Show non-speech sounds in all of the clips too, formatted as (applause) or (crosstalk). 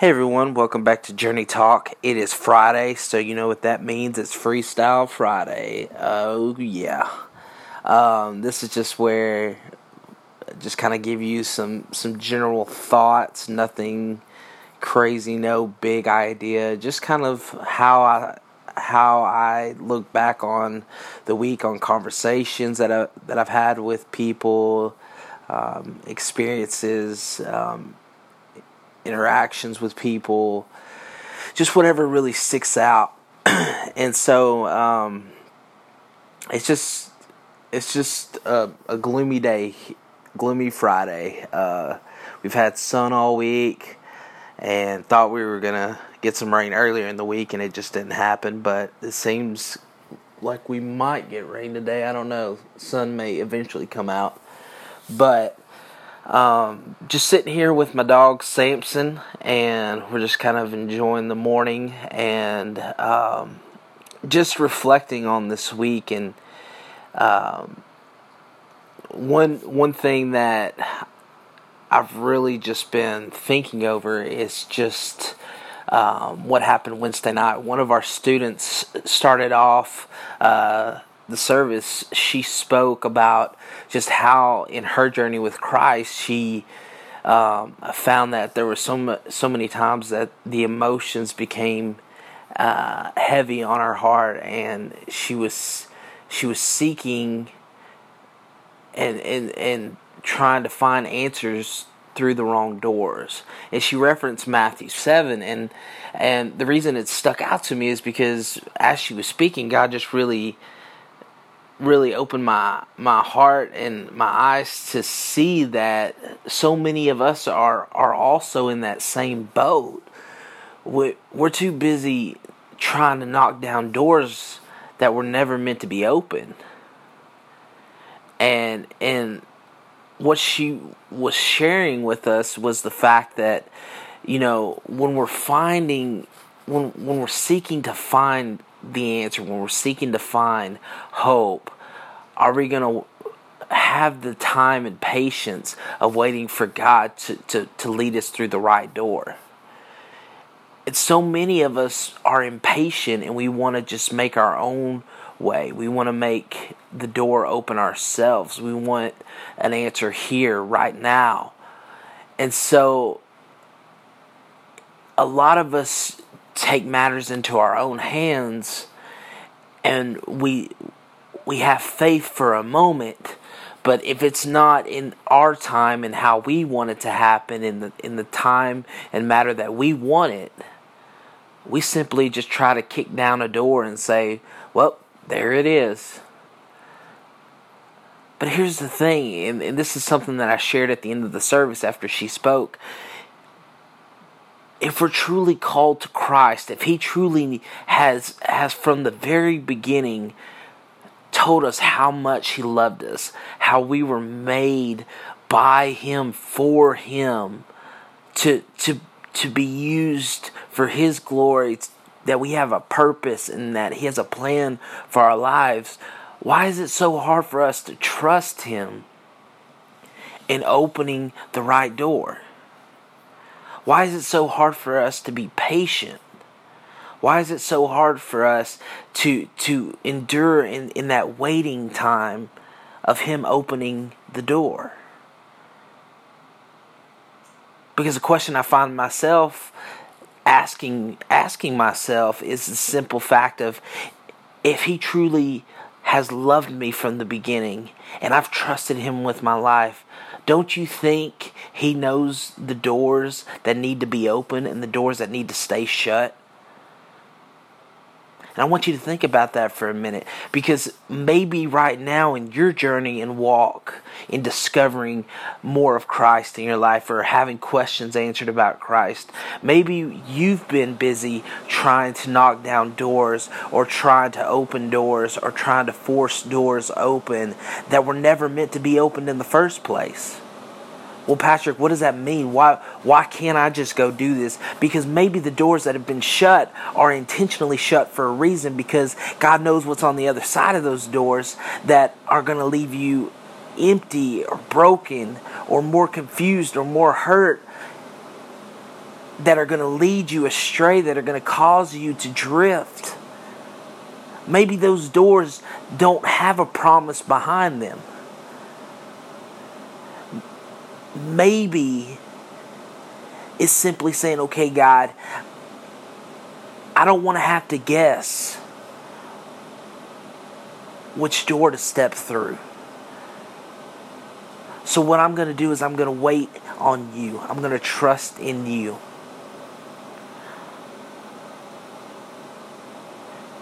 Hey everyone, welcome back to Journey Talk. It is Friday, so you know what that means. It's Freestyle Friday. Oh, yeah. Um, this is just where just kind of give you some some general thoughts, nothing crazy, no big idea, just kind of how I how I look back on the week on conversations that I that I've had with people, um, experiences, um, interactions with people, just whatever really sticks out. (clears throat) and so um, it's just it's just a, a, gloomy day, gloomy Friday. Uh, we've had sun all week, and thought we were gonna get some rain earlier in the week, and it just didn't happen. But it seems like we might get rain today. I don't know. Sun may eventually come out, but um, just sitting here with my dog Samson, and we're just kind of enjoying the morning and um, just reflecting on this week. And um, one one thing that I've really just been thinking over is just um, what happened Wednesday night. One of our students started off. Uh, the service, she spoke about just how in her journey with Christ she um, found that there were so so many times that the emotions became uh, heavy on her heart, and she was she was seeking and and and trying to find answers through the wrong doors. And she referenced Matthew 7 and and the reason it stuck out to me is because as she was speaking God just really really opened my my heart and my eyes to see that so many of us are are also in that same boat. We're, we're too busy trying to knock down doors that were never meant to be open. And and what she was sharing with us was the fact that you know when we're finding when when we're seeking to find the answer, when we're seeking to find hope, are we going to have the time and patience of waiting for God to, to, to lead us through the right door? It's so many of us are impatient and we want to just make our own way. We want to make the door open ourselves. We want an answer here, right now. And so, a lot of us take matters into our own hands and we we have faith for a moment but if it's not in our time and how we want it to happen in the in the time and matter that we want it we simply just try to kick down a door and say well there it is. But here's the thing and, and this is something that i shared at the end of the service after she spoke if we're truly called to Christ, if He truly has has from the very beginning told us how much He loved us, how we were made by Him for Him, to to to be used for His glory, that we have a purpose and that He has a plan for our lives. Why is it so hard for us to trust Him in opening the right door? Why is it so hard for us to be patient? Why is it so hard for us to to endure in, in that waiting time of him opening the door? Because the question I find myself asking asking myself is the simple fact of if he truly has loved me from the beginning and I've trusted him with my life, don't you think he knows the doors that need to be open and the doors that need to stay shut? And I want you to think about that for a minute because maybe right now in your journey and walk in discovering more of Christ in your life or having questions answered about Christ, maybe you've been busy trying to knock down doors or trying to open doors or trying to force doors open that were never meant to be opened in the first place. Well, Patrick, what does that mean? Why why can't I just go do this? Because maybe the doors that have been shut are intentionally shut for a reason because God knows what's on the other side of those doors that are going to leave you empty or broken or more confused or more hurt that are going to lead you astray, that are going to cause you to drift. Maybe those doors don't have a promise behind them. Maybe it's simply saying, okay, God, I don't want to have to guess which door to step through. So, what I'm going to do is I'm going to wait on you, I'm going to trust in you.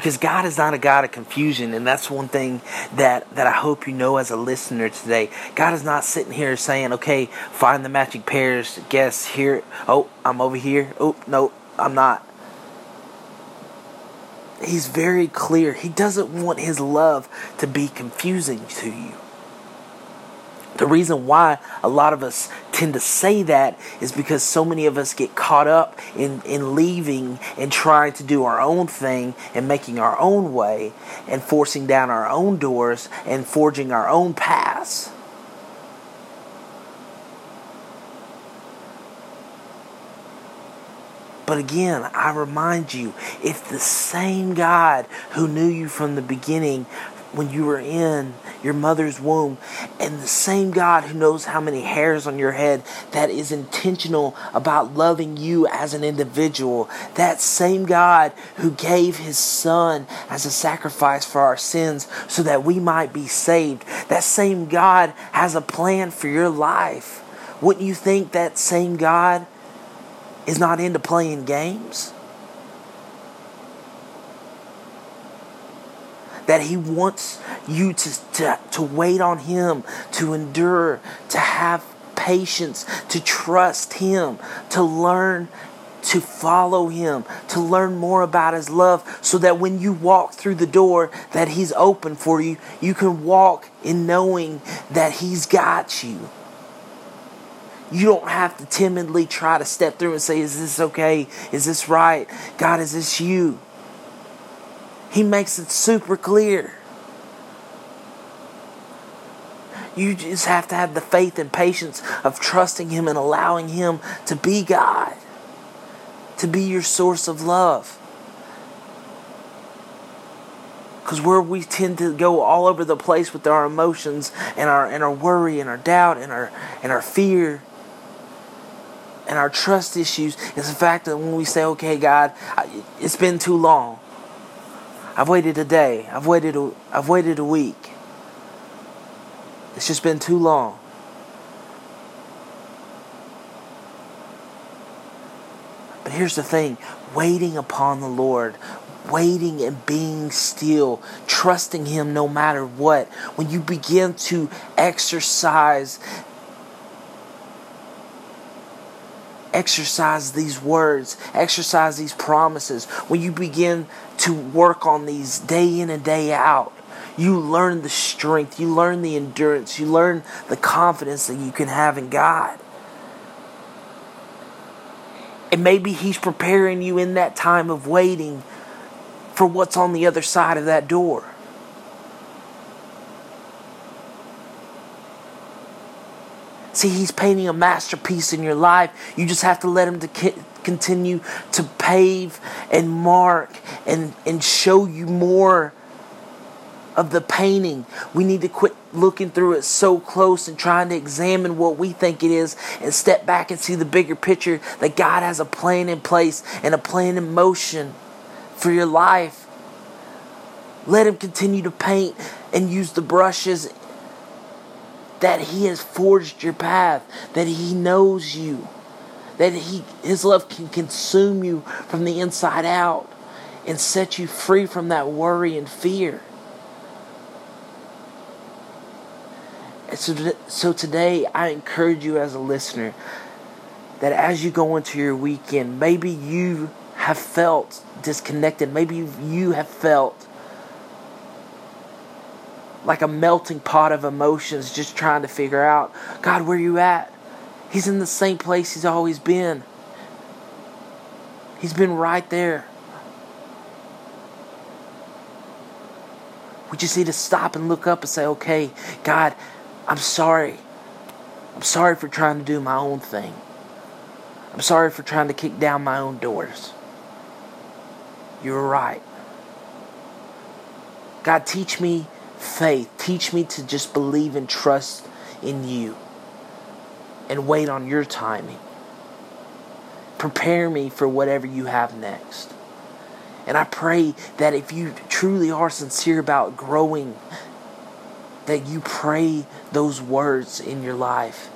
Because God is not a God of confusion, and that's one thing that, that I hope you know as a listener today. God is not sitting here saying, okay, find the matching pairs, guess here, oh, I'm over here, oh, no, I'm not. He's very clear. He doesn't want his love to be confusing to you. The reason why a lot of us tend to say that is because so many of us get caught up in, in leaving and trying to do our own thing and making our own way and forcing down our own doors and forging our own paths. But again, I remind you, if the same God who knew you from the beginning when you were in your mother's womb. And the same God who knows how many hairs on your head that is intentional about loving you as an individual. That same God who gave his son as a sacrifice for our sins so that we might be saved. That same God has a plan for your life. Wouldn't you think that same God is not into playing games? That He wants you to, to, to wait on Him, to endure, to have patience, to trust Him, to learn to follow him to learn more about his love so that when you walk through the door that he's open for you you can walk in knowing that he's got you. You don't have to timidly try to step through and say is this okay? Is this right? God is this you he makes it super clear. You just have to have the faith and patience of trusting Him and allowing Him to be God, to be your source of love. Because where we tend to go all over the place with our emotions and our and our worry and our doubt and our and our fear and our trust issues is the fact that when we say, "Okay, God, it's been too long," I've waited a day. I've waited a, I've waited a week. It's just been too long. But here's the thing waiting upon the Lord, waiting and being still, trusting Him no matter what, when you begin to exercise exercise these words, exercise these promises, when you begin to work on these day in and day out, you learn the strength, you learn the endurance, you learn the confidence that you can have in God. And maybe He's preparing you in that time of waiting for what's on the other side of that door. See, he's painting a masterpiece in your life. You just have to let him to continue to pave and mark and, and show you more of the painting. We need to quit looking through it so close and trying to examine what we think it is and step back and see the bigger picture that God has a plan in place and a plan in motion for your life. Let Him continue to paint and use the brushes that He has forged your path, that He knows you, that He His love can consume you from the inside out and set you free from that worry and fear. And so, so today, I encourage you as a listener that as you go into your weekend, maybe you have felt disconnected, maybe you have felt like a melting pot of emotions just trying to figure out God, where you at? He's in the same place he's always been. He's been right there. We just need to stop and look up and say, okay, God, I'm sorry. I'm sorry for trying to do my own thing. I'm sorry for trying to kick down my own doors. You're right. God, teach me faith. Teach me to just believe and trust in you and wait on your timing. Prepare me for whatever you have next. And I pray that if you truly are sincere about growing, that you pray those words in your life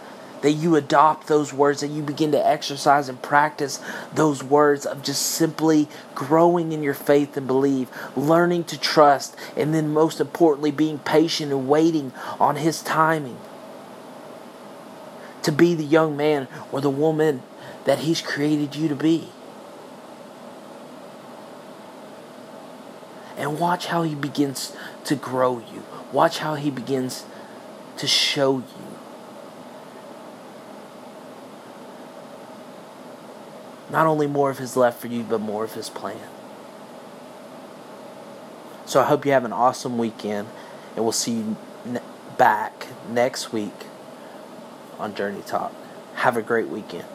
that you adopt those words, that you begin to exercise and practice those words of just simply growing in your faith and believe, learning to trust, and then most importantly, being patient and waiting on His timing. To be the young man or the woman that He's created you to be. And watch how He begins to grow you. Watch how He begins to show you Not only more of His love for you, but more of His plan. So I hope you have an awesome weekend, and we'll see you ne- back next week on Journey Talk. Have a great weekend.